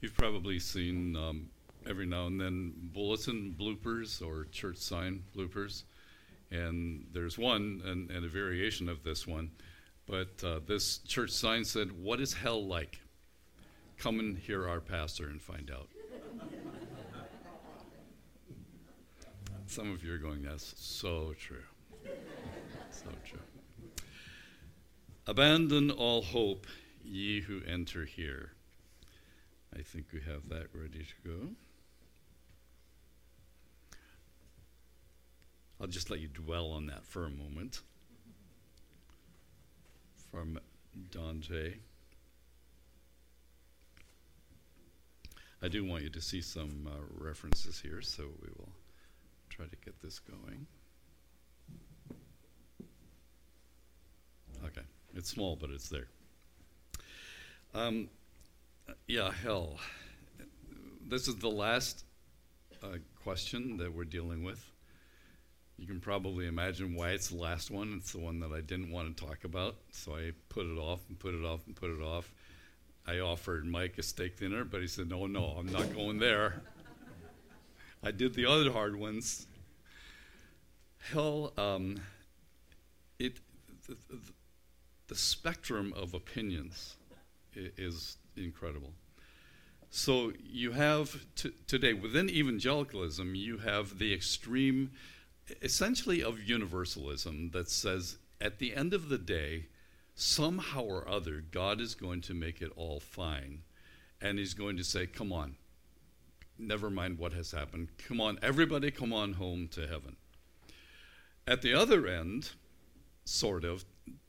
You've probably seen um, every now and then bulletin bloopers or church sign bloopers. And there's one and, and a variation of this one. But uh, this church sign said, What is hell like? Come and hear our pastor and find out. Some of you are going, That's so true. so true. Abandon all hope, ye who enter here. I think we have that ready to go. I'll just let you dwell on that for a moment. From Dante. I do want you to see some uh, references here, so we will try to get this going. Okay, it's small, but it's there. Um, yeah, hell. This is the last uh, question that we're dealing with. You can probably imagine why it's the last one. It's the one that I didn't want to talk about, so I put it off and put it off and put it off. I offered Mike a steak dinner, but he said, No, no, I'm not going there. I did the other hard ones. Hell, um, it, the, the, the spectrum of opinions is incredible. So you have t- today within evangelicalism, you have the extreme, essentially of universalism that says at the end of the day, somehow or other, God is going to make it all fine, and He's going to say, "Come on, never mind what has happened. Come on, everybody, come on home to heaven." At the other end, sort of,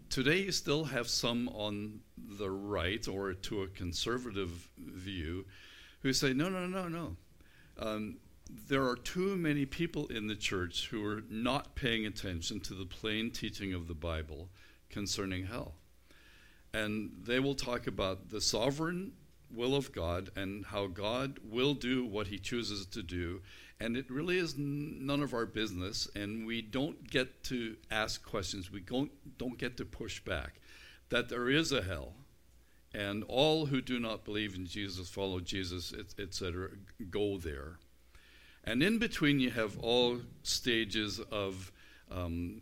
today you still have some on the right or to a conservative view who say, no, no, no, no. Um, there are too many people in the church who are not paying attention to the plain teaching of the Bible concerning hell. And they will talk about the sovereign will of God and how God will do what he chooses to do. And it really is none of our business, and we don't get to ask questions. We don't, don't get to push back. That there is a hell, and all who do not believe in Jesus, follow Jesus, etc., et go there. And in between, you have all stages of um,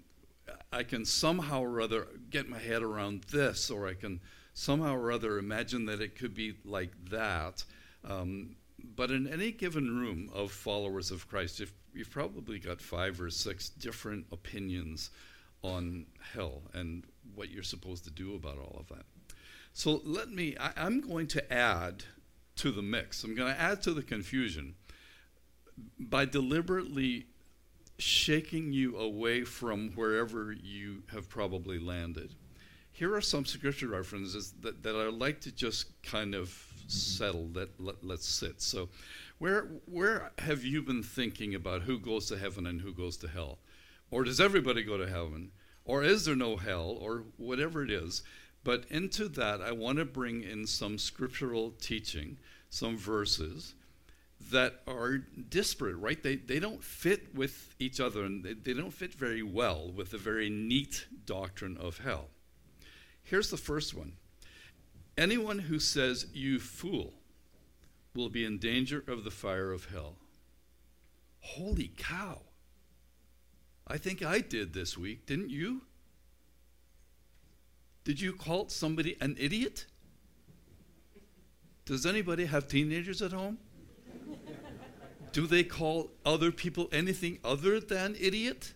I can somehow or other get my head around this, or I can somehow or other imagine that it could be like that. Um, but in any given room of followers of Christ, you've, you've probably got five or six different opinions on hell and what you're supposed to do about all of that. So let me, I, I'm going to add to the mix, I'm going to add to the confusion by deliberately shaking you away from wherever you have probably landed. Here are some scripture references that, that I like to just kind of settle, that let, let's sit. So, where, where have you been thinking about who goes to heaven and who goes to hell? Or does everybody go to heaven? Or is there no hell? Or whatever it is. But into that, I want to bring in some scriptural teaching, some verses that are disparate, right? They, they don't fit with each other and they, they don't fit very well with the very neat doctrine of hell. Here's the first one Anyone who says, You fool, will be in danger of the fire of hell. Holy cow. I think I did this week, didn't you? Did you call somebody an idiot? Does anybody have teenagers at home? Do they call other people anything other than idiot?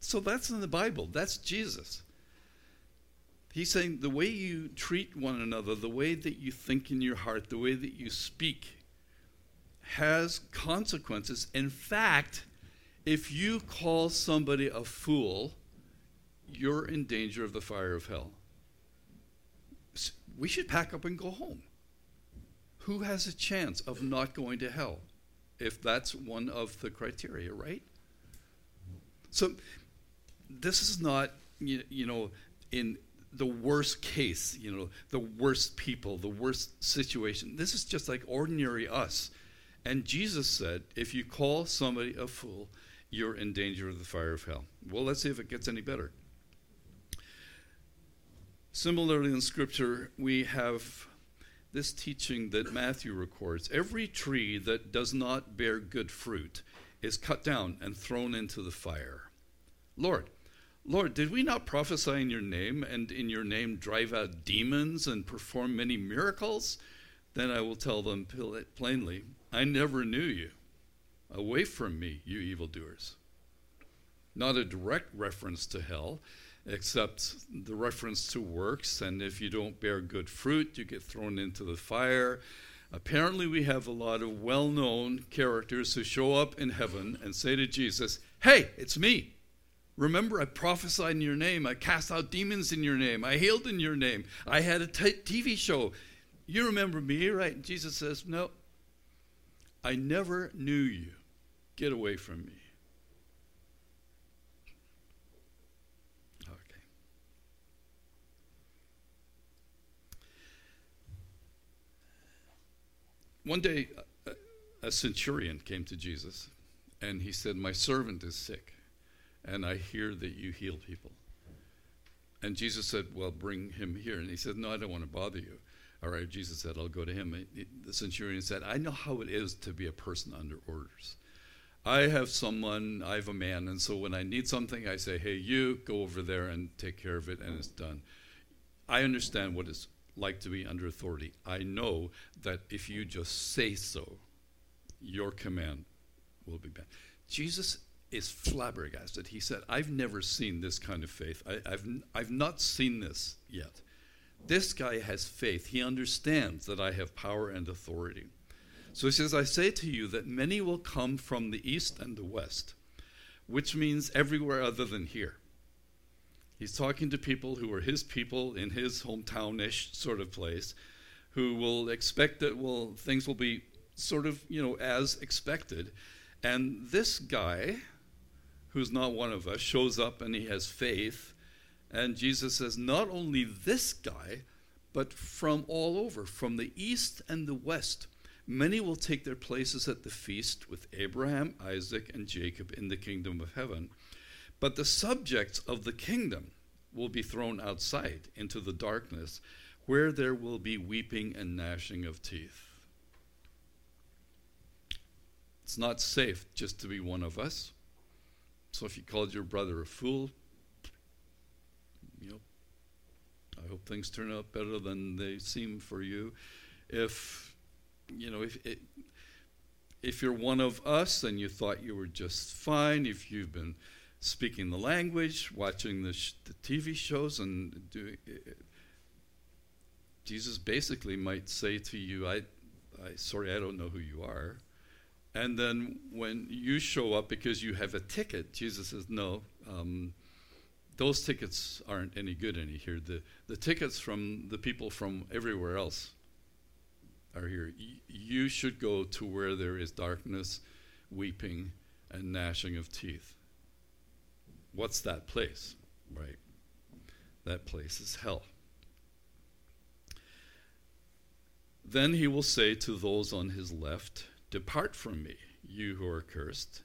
So that's in the Bible. That's Jesus. He's saying the way you treat one another, the way that you think in your heart, the way that you speak has consequences. In fact, if you call somebody a fool, you're in danger of the fire of hell. We should pack up and go home who has a chance of not going to hell if that's one of the criteria, right? So this is not, you, know, in the worst case, you know, the worst people, the worst situation. This is just like ordinary us. And Jesus said, if you call somebody a fool, you're in danger of the fire of hell. Well, let's see if it gets any better. Similarly, in Scripture, we have this teaching that Matthew records. Every tree that does not bear good fruit is cut down and thrown into the fire. Lord, Lord, did we not prophesy in your name and in your name drive out demons and perform many miracles? Then I will tell them plainly, I never knew you. Away from me, you evildoers. Not a direct reference to hell, except the reference to works, and if you don't bear good fruit, you get thrown into the fire. Apparently, we have a lot of well known characters who show up in heaven and say to Jesus, Hey, it's me. Remember, I prophesied in your name. I cast out demons in your name. I healed in your name. I had a t- TV show. You remember me, right? And Jesus says, No, I never knew you. Get away from me. Okay. One day, a, a centurion came to Jesus and he said, My servant is sick and I hear that you heal people. And Jesus said, Well, bring him here. And he said, No, I don't want to bother you. All right, Jesus said, I'll go to him. The centurion said, I know how it is to be a person under orders. I have someone, I have a man, and so when I need something, I say, Hey, you go over there and take care of it, and it's done. I understand what it's like to be under authority. I know that if you just say so, your command will be met. Jesus is flabbergasted. He said, I've never seen this kind of faith. I, have I've not seen this yet. This guy has faith. He understands that I have power and authority. So he says, I say to you that many will come from the east and the west, which means everywhere other than here. He's talking to people who are his people in his hometownish sort of place, who will expect that well things will be sort of you know as expected, and this guy who's not one of us, shows up and he has faith. And Jesus says, not only this guy, but from all over, from the east and the west. Many will take their places at the feast with Abraham, Isaac, and Jacob in the kingdom of heaven. But the subjects of the kingdom will be thrown outside into the darkness, where there will be weeping and gnashing of teeth. It's not safe just to be one of us. So if you called your brother a fool, you know, I hope things turn out better than they seem for you. If you know, if it, if you're one of us and you thought you were just fine, if you've been speaking the language, watching the, sh- the TV shows, and doing, eh, eh, Jesus basically might say to you, "I, I, sorry, I don't know who you are." And then when you show up because you have a ticket, Jesus says, No, um, those tickets aren't any good any here. The, the tickets from the people from everywhere else are here. Y- you should go to where there is darkness, weeping, and gnashing of teeth. What's that place? Right. That place is hell. Then he will say to those on his left, Depart from me, you who are cursed,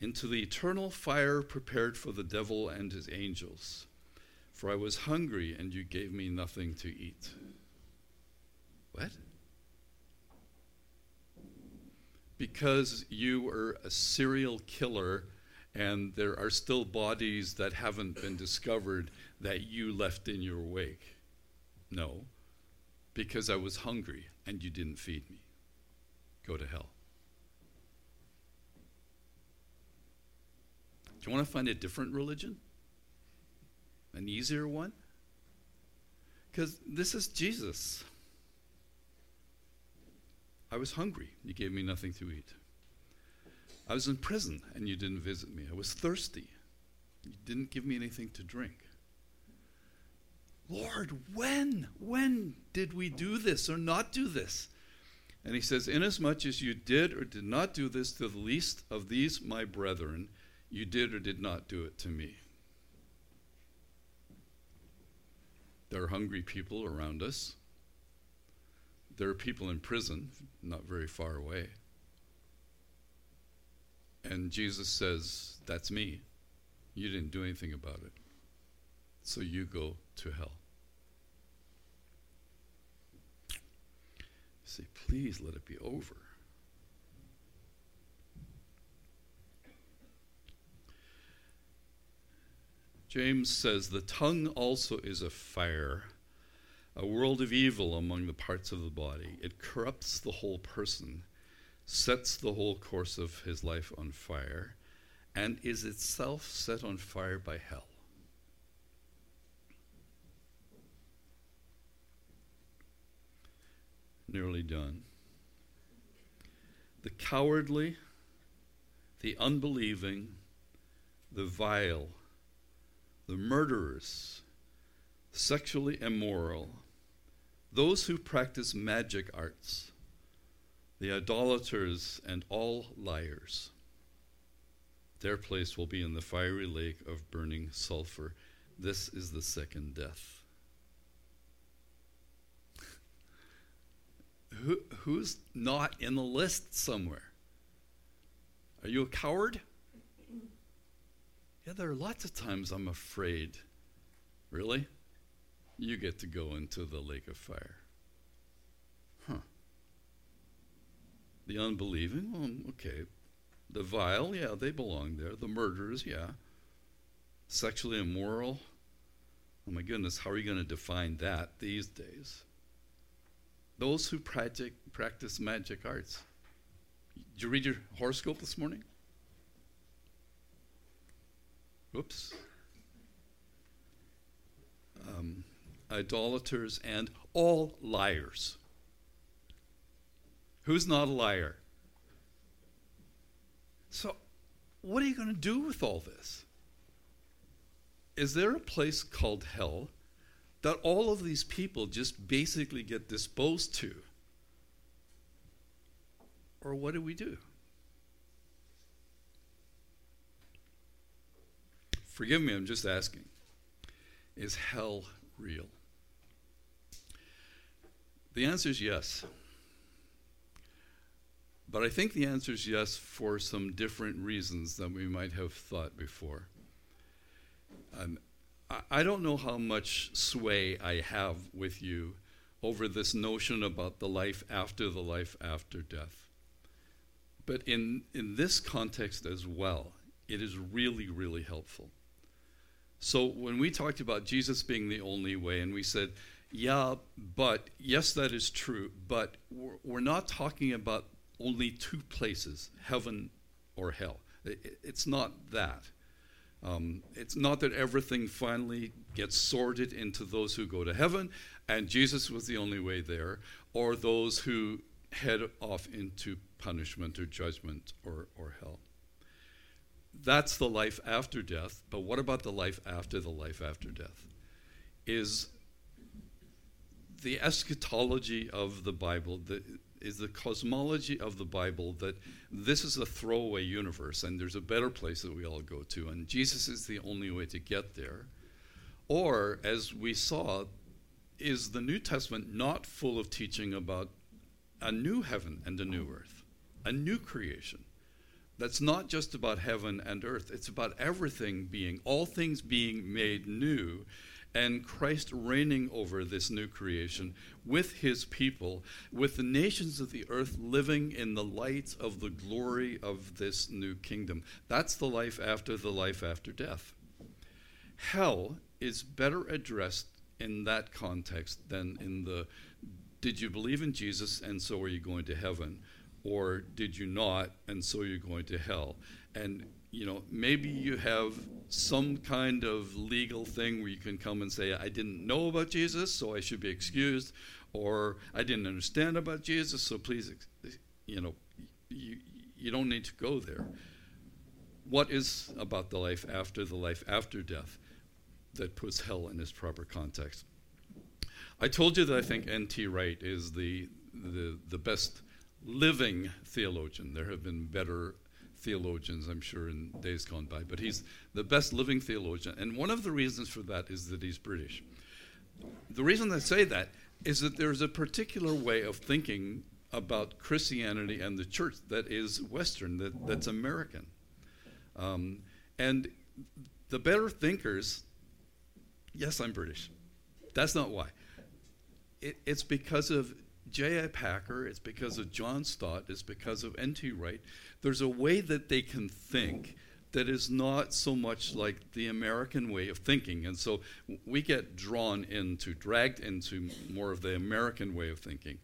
into the eternal fire prepared for the devil and his angels. For I was hungry, and you gave me nothing to eat. What? Because you were a serial killer, and there are still bodies that haven't been discovered that you left in your wake. No, because I was hungry, and you didn't feed me go to hell. Do you want to find a different religion? An easier one? Because this is Jesus. I was hungry, you gave me nothing to eat. I was in prison and you didn't visit me. I was thirsty, you didn't give me anything to drink. Lord, when? When did we do this or not do this? And he says, Inasmuch as you did or did not do this to the least of these my brethren, you did or did not do it to me. There are hungry people around us. There are people in prison, not very far away. And Jesus says, That's me. You didn't do anything about it. So you go to hell. Say, please let it be over. James says, The tongue also is a fire, a world of evil among the parts of the body. It corrupts the whole person, sets the whole course of his life on fire, and is itself set on fire by hell. Nearly done. The cowardly, the unbelieving, the vile, the murderers, sexually immoral, those who practice magic arts, the idolaters, and all liars. Their place will be in the fiery lake of burning sulfur. This is the second death. Who, who's not in the list somewhere? Are you a coward? Yeah, there are lots of times I'm afraid. Really? You get to go into the lake of fire. Huh. The unbelieving, well, mm, okay. The vile, yeah, they belong there. The murderers, yeah. Sexually immoral, oh my goodness, how are you going to define that these days? Those who practice, magic arts. Did you read your horoscope this morning? Oops. Um, idolaters and all liars. Who's not a liar? So, what are you going to do with all this? Is there a place called hell that all of these people just basically get disposed to? Or what do we do? Forgive me, I'm just asking. Is hell real? The answer is yes. But I think the answer is yes for some different reasons than we might have thought before. Um, I, don't know how much sway I have with you over this notion about the life after the life after death. But in, in this context as well, it is really, really helpful. So when we talked about Jesus being the only way, and we said, yeah, but yes, that is true, but we're, we're not talking about only two places, heaven or hell. It, it's not that. Um, it's not that everything finally gets sorted into those who go to heaven, and Jesus was the only way there, or those who head off into punishment or judgment or, or hell that's the life after death, but what about the life after the life after death? Is the eschatology of the Bible, the, is the cosmology of the Bible that this is a throwaway universe and there's a better place that we all go to, and Jesus is the only way to get there? Or, as we saw, is the New Testament not full of teaching about a new heaven and a new earth, a new creation? that's not just about heaven and earth. It's about everything being, all things being made new, and Christ reigning over this new creation with his people, with the nations of the earth living in the light of the glory of this new kingdom. That's the life after the life after death. Hell is better addressed in that context than in the did you believe in Jesus and so are you going to heaven? or did you not and so you're going to hell and you know maybe you have some kind of legal thing where you can come and say i didn't know about jesus so i should be excused or i didn't understand about jesus so please you know you, you don't need to go there what is about the life after the life after death that puts hell in its proper context i told you that i think nt wright is the the, the best living theologian. There have been better theologians, I'm sure, in days gone by, but he's the best living theologian. And one of the reasons for that is that he's British. The reason I say that is that there's a particular way of thinking about Christianity and the church that is Western, that, that's American. Um, and the better thinkers, yes, I'm British. That's not why. It, it's because of J.I. Packer, it's because of John Stott, it's because of N.T. Wright. There's a way that they can think that is not so much like the American way of thinking. And so we get drawn into, dragged into more of the American way of thinking.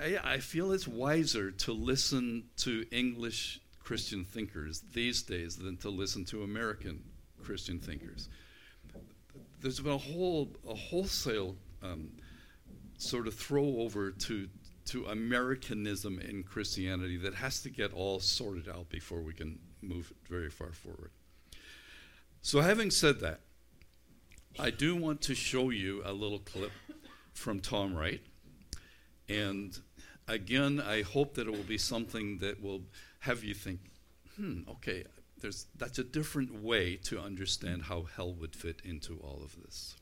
I, I feel it's wiser to listen to English Christian thinkers these days than to listen to American Christian thinkers. There's been a whole, a wholesale um, sort of throw over to to Americanism in Christianity that has to get all sorted out before we can move very far forward. So, having said that, I do want to show you a little clip from Tom Wright. And again, I hope that it will be something that will have you think, hmm, okay, there's, that's a different way to understand how hell would fit into all of this.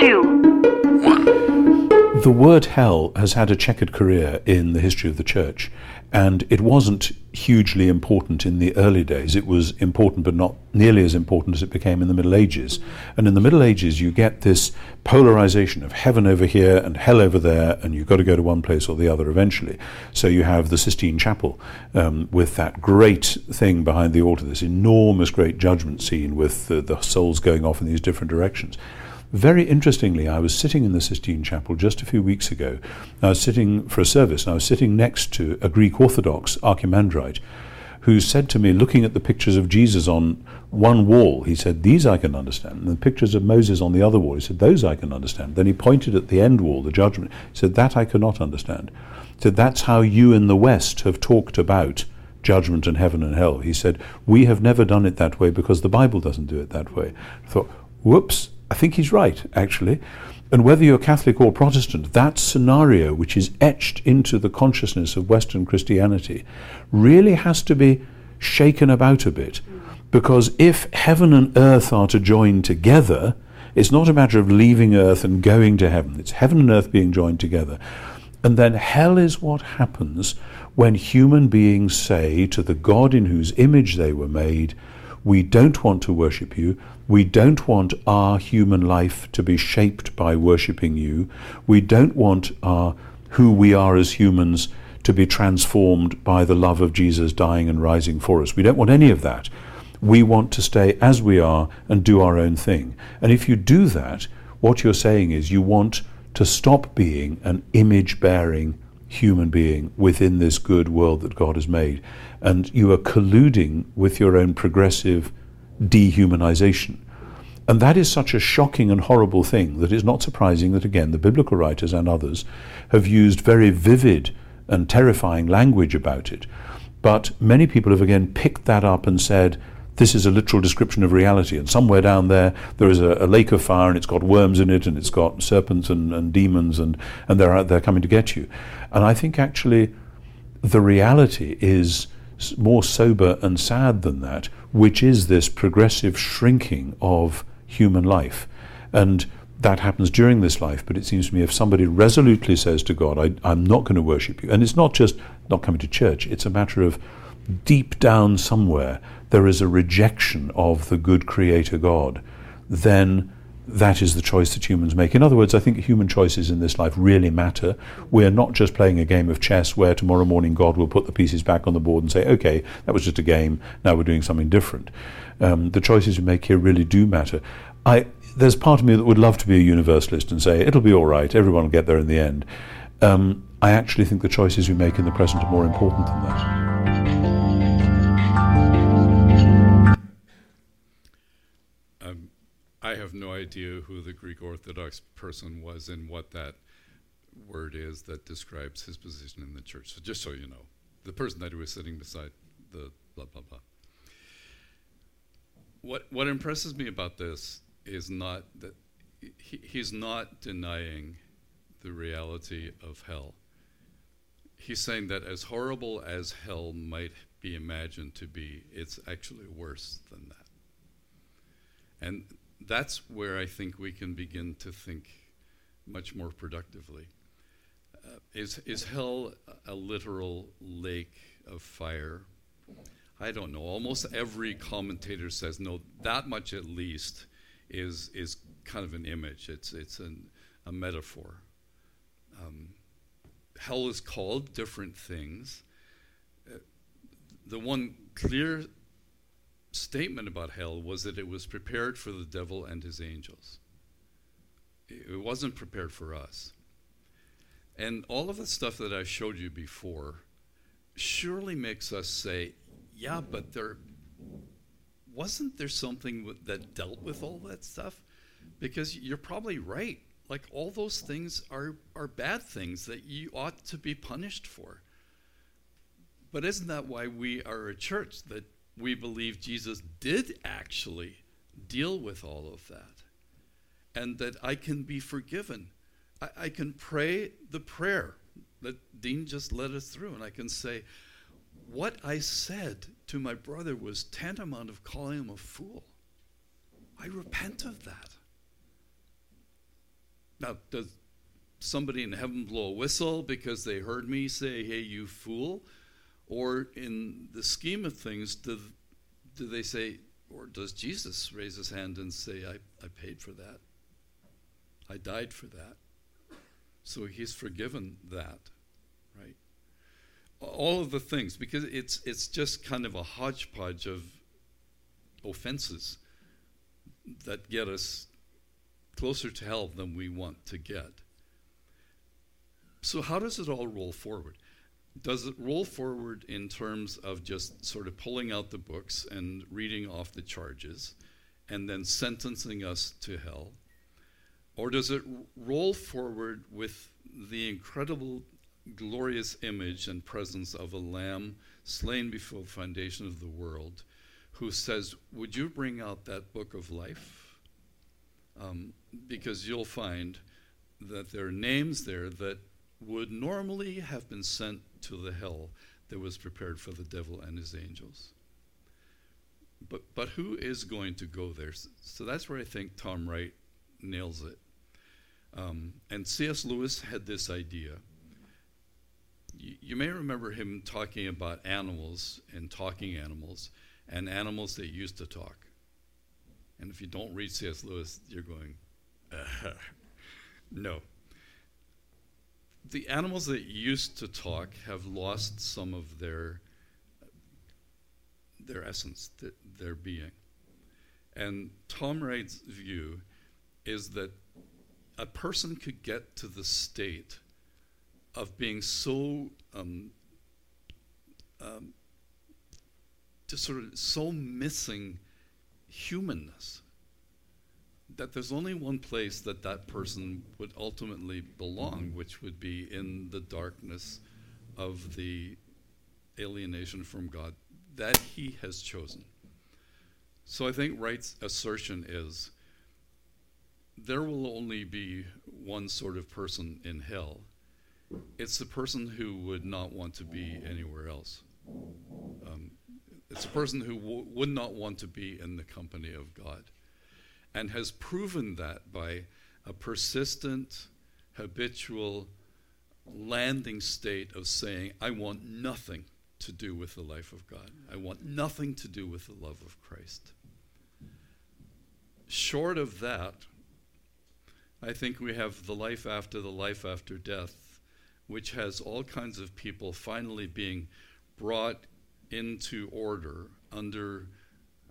Two. The word hell has had a checkered career in the history of the church, and it wasn't hugely important in the early days. It was important, but not nearly as important as it became in the Middle Ages. And in the Middle Ages, you get this polarization of heaven over here and hell over there, and you've got to go to one place or the other eventually. So you have the Sistine Chapel um, with that great thing behind the altar, this enormous, great judgment scene with the, the souls going off in these different directions. Very interestingly, I was sitting in the Sistine Chapel just a few weeks ago. I was sitting for a service, and I was sitting next to a Greek Orthodox archimandrite who said to me, looking at the pictures of Jesus on one wall, he said, These I can understand. And the pictures of Moses on the other wall, he said, Those I can understand. Then he pointed at the end wall, the judgment. He said, That I cannot understand. He said, That's how you in the West have talked about judgment and heaven and hell. He said, We have never done it that way because the Bible doesn't do it that way. I thought, whoops, I think he's right, actually. And whether you're Catholic or Protestant, that scenario, which is etched into the consciousness of Western Christianity, really has to be shaken about a bit. Because if heaven and earth are to join together, it's not a matter of leaving earth and going to heaven. It's heaven and earth being joined together. And then hell is what happens when human beings say to the God in whose image they were made, We don't want to worship you. We don't want our human life to be shaped by worshipping you. We don't want our who we are as humans to be transformed by the love of Jesus dying and rising for us. We don't want any of that. We want to stay as we are and do our own thing. And if you do that, what you're saying is you want to stop being an image bearing human being within this good world that God has made. And you are colluding with your own progressive dehumanization. And that is such a shocking and horrible thing that it's not surprising that, again, the biblical writers and others have used very vivid and terrifying language about it. But many people have again picked that up and said, this is a literal description of reality. And somewhere down there, there is a, a lake of fire, and it's got worms in it, and it's got serpents and, and demons, and, and they're, they're coming to get you. And I think actually the reality is more sober and sad than that, which is this progressive shrinking of human life. And that happens during this life, but it seems to me if somebody resolutely says to God, I, am not going to worship you, and it's not just not coming to church, it's a matter of deep down somewhere there is a rejection of the good creator God, then that is the choice that humans make. In other words, I think human choices in this life really matter. We're not just playing a game of chess where tomorrow morning God will put the pieces back on the board and say, okay, that was just a game, now we're doing something different. Um, the choices we make here really do matter. I, there's part of me that would love to be a universalist and say, it'll be all right, everyone will get there in the end. Um, I actually think the choices we make in the present are more important than that. I have no idea who the Greek Orthodox person was and what that word is that describes his position in the church. So just so you know, the person that he was sitting beside the blah blah blah. What what impresses me about this is not that he, he's not denying the reality of hell. He's saying that as horrible as hell might be imagined to be, it's actually worse than that. And that's where I think we can begin to think much more productively. Uh, is, is hell a literal lake of fire? I don't know. Almost every commentator says no. That much, at least, is is kind of an image. It's it's an, a metaphor. Um, hell is called different things. Uh, the one clear statement about hell was that it was prepared for the devil and his angels. It wasn't prepared for us. And all of the stuff that I showed you before surely makes us say, yeah, but there wasn't there something that dealt with all that stuff? Because you're probably right. Like all those things are, are bad things that you ought to be punished for. But isn't that why we are a church? That we believe Jesus did actually deal with all of that. And that I can be forgiven. I, I can pray the prayer that Dean just led us through, and I can say, What I said to my brother was tantamount of calling him a fool. I repent of that. Now, does somebody in heaven blow a whistle because they heard me say, Hey, you fool? Or in the scheme of things, do, do they say, or does Jesus raise his hand and say, I, I paid for that? I died for that. So he's forgiven that, right? All of the things, because it's, it's just kind of a hodgepodge of offenses that get us closer to hell than we want to get. So, how does it all roll forward? Does it roll forward in terms of just sort of pulling out the books and reading off the charges and then sentencing us to hell? Or does it roll forward with the incredible, glorious image and presence of a lamb slain before the foundation of the world who says, Would you bring out that book of life? Um, because you'll find that there are names there that would normally have been sent to the hell that was prepared for the devil and his angels. But, but who is going to go there? So that's where I think Tom Wright nails it. Um, and C.S. Lewis had this idea. You may remember him talking about animals and talking animals and animals that used to talk. And if you don't read C.S. Lewis, you're going, uh, no the animals that used to talk have lost some of their their essence, th- their being. And Tom Wright's view is that a person could get to the state of being so um, um, just sort of so missing humanness that there's only one place that that person would ultimately belong, which would be in the darkness of the alienation from God that he has chosen. So I think Wright's assertion is there will only be one sort of person in hell. It's the person who would not want to be anywhere else. Um, it's a person who w- would not want to be in the company of God and has proven that by a persistent, habitual landing state of saying, I want nothing to do with the life of God. I want nothing to do with the love of Christ. Short of that, I think we have the life after the life after death, which has all kinds of people finally being brought into order under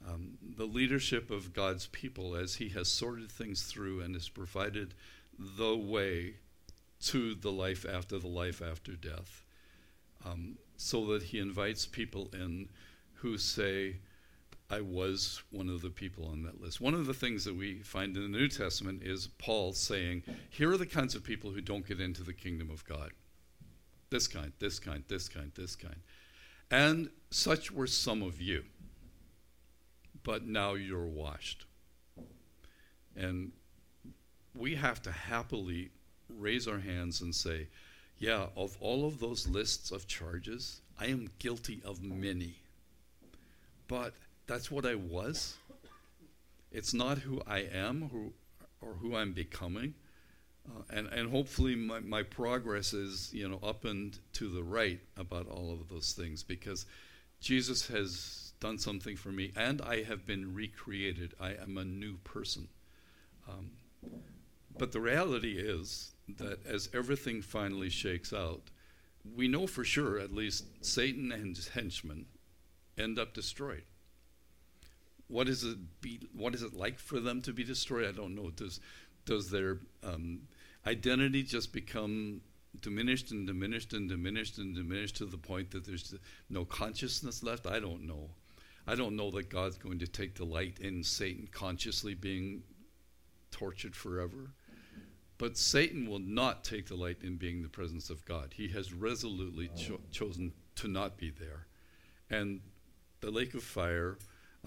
um, the leadership of God's people as He has sorted things through and has provided the way to the life after the life after death, um, so that He invites people in who say, I was one of the people on that list. One of the things that we find in the New Testament is Paul saying, Here are the kinds of people who don't get into the kingdom of God. This kind, this kind, this kind, this kind. And such were some of you but now you're washed. And we have to happily raise our hands and say, yeah, of all of those lists of charges, I am guilty of many. But that's what I was. It's not who I am who, or who I'm becoming. Uh, and, and hopefully my, my progress is, you know, up and to the right about all of those things because Jesus has done something for me, and I have been recreated. I am a new person. Um, but the reality is that as everything finally shakes out, we know for sure, at least, Satan and his henchmen end up destroyed. What is it be? What is it like for them to be destroyed? I don't know. Does does their um, identity just become diminished and diminished and diminished and diminished to the point that there's no consciousness left? I don't know. I don't know that God's going to take delight in Satan consciously being tortured forever. But Satan will not take delight in being the presence of God. He has resolutely cho- chosen to not be there. And the lake of fire,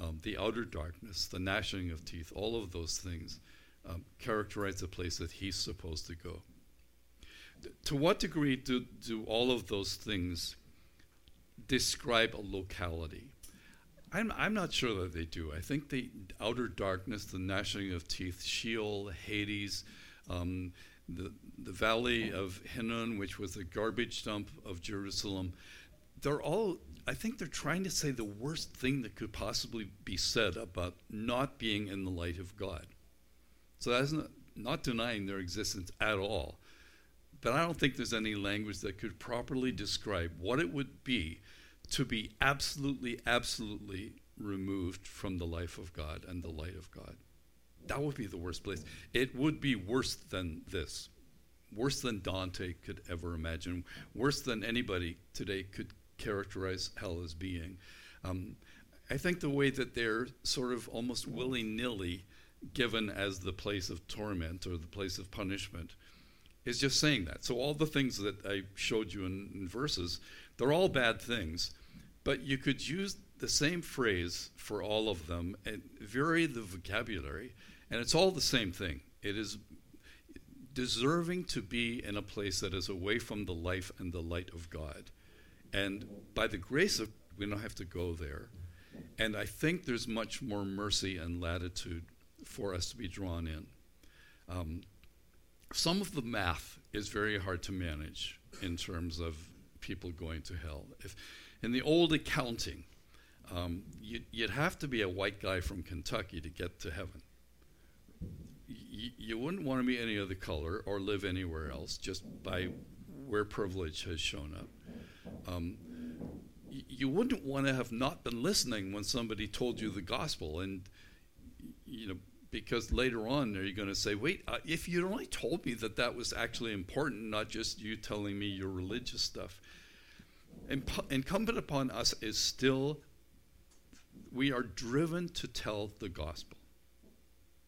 um, the outer darkness, the gnashing of teeth, all of those things um, characterize the place that he's supposed to go. to what degree do, do all of those things describe a locality? I'm, I'm not sure that they do. I think the outer darkness, the gnashing of teeth, Sheol, Hades, um, the, the valley of Hinnom, which was the garbage dump of Jerusalem, they're all, I think they're trying to say the worst thing that could possibly be said about not being in the light of God. So that's not, not denying their existence at all. But I don't think there's any language that could properly describe what it would be to be absolutely, absolutely removed from the life of God and the light of God. That would be the worst place. It would be worse than this, worse than Dante could ever imagine, worse than anybody today could characterize hell as being. Um, I think the way that they're sort of almost willy nilly given as the place of torment or the place of punishment is just saying that. So, all the things that I showed you in, in verses, they're all bad things, but you could use the same phrase for all of them and vary the vocabulary, and it's all the same thing. It is deserving to be in a place that is away from the life and the light of God. And by the grace of we don't have to go there. And I think there's much more mercy and latitude for us to be drawn in. Um, some of the math is very hard to manage in terms of people going to hell. If in the old accounting, um, you'd, you'd, have to be a white guy from Kentucky to get to heaven. Y- you wouldn't want to be any other color or live anywhere else just by where privilege has shown up. Um, you wouldn't want to have not been listening when somebody told you the gospel, and you know because later on are you going to say, wait, uh, if you'd only told me that that was actually important, not just you telling me your religious stuff. Imp- incumbent upon us is still, we are driven to tell the gospel.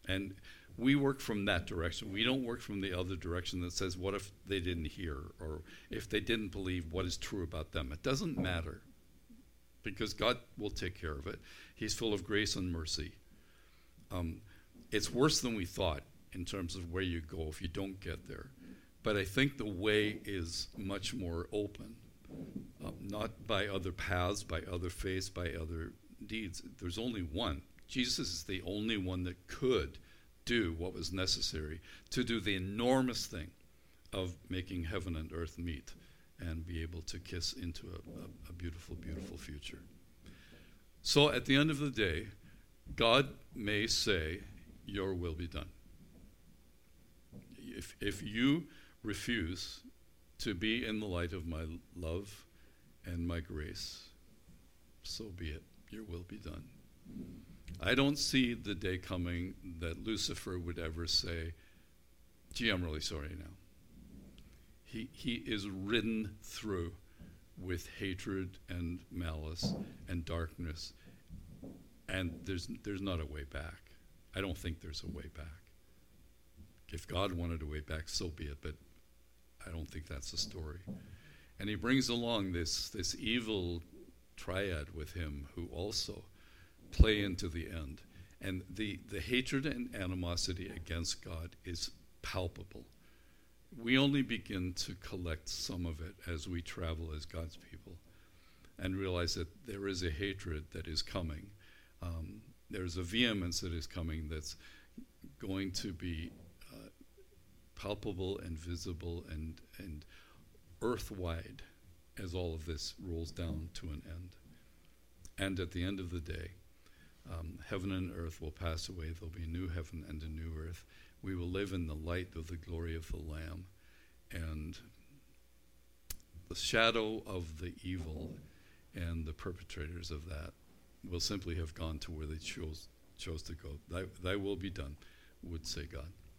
And we work from that direction. We don't work from the other direction that says, what if they didn't hear? Or if they didn't believe what is true about them? It doesn't matter because God will take care of it. He's full of grace and mercy. Um, it's worse than we thought in terms of where you go if you don't get there. But I think the way is much more open, um, not by other paths, by other faiths, by other deeds. There's only one. Jesus is the only one that could do what was necessary to do the enormous thing of making heaven and earth meet and be able to kiss into a, a, a beautiful, beautiful future. So at the end of the day, God may say, your will be done. If, if you refuse to be in the light of my love and my grace, so be it. Your will be done. I don't see the day coming that Lucifer would ever say, gee, I'm really sorry now. He, he is ridden through with hatred and malice and darkness, and there's, there's not a way back. I don't think there's a way back. If God wanted a way back, so be it, but I don't think that's the story. And he brings along this, this evil triad with him who also play into the end. And the, the hatred and animosity against God is palpable. We only begin to collect some of it as we travel as God's people and realize that there is a hatred that is coming. Um, there's a vehemence that is coming that's going to be palpable and visible and, and earth-wide as all of this rolls down to an end. And at the end of the day, um, heaven and earth will pass away. There'll be a new heaven and a new earth. We will live in the light of the glory of the Lamb. And the shadow of the evil and the perpetrators of that will simply have gone to where they chose chose to go. Thy, thy will be done, would say God.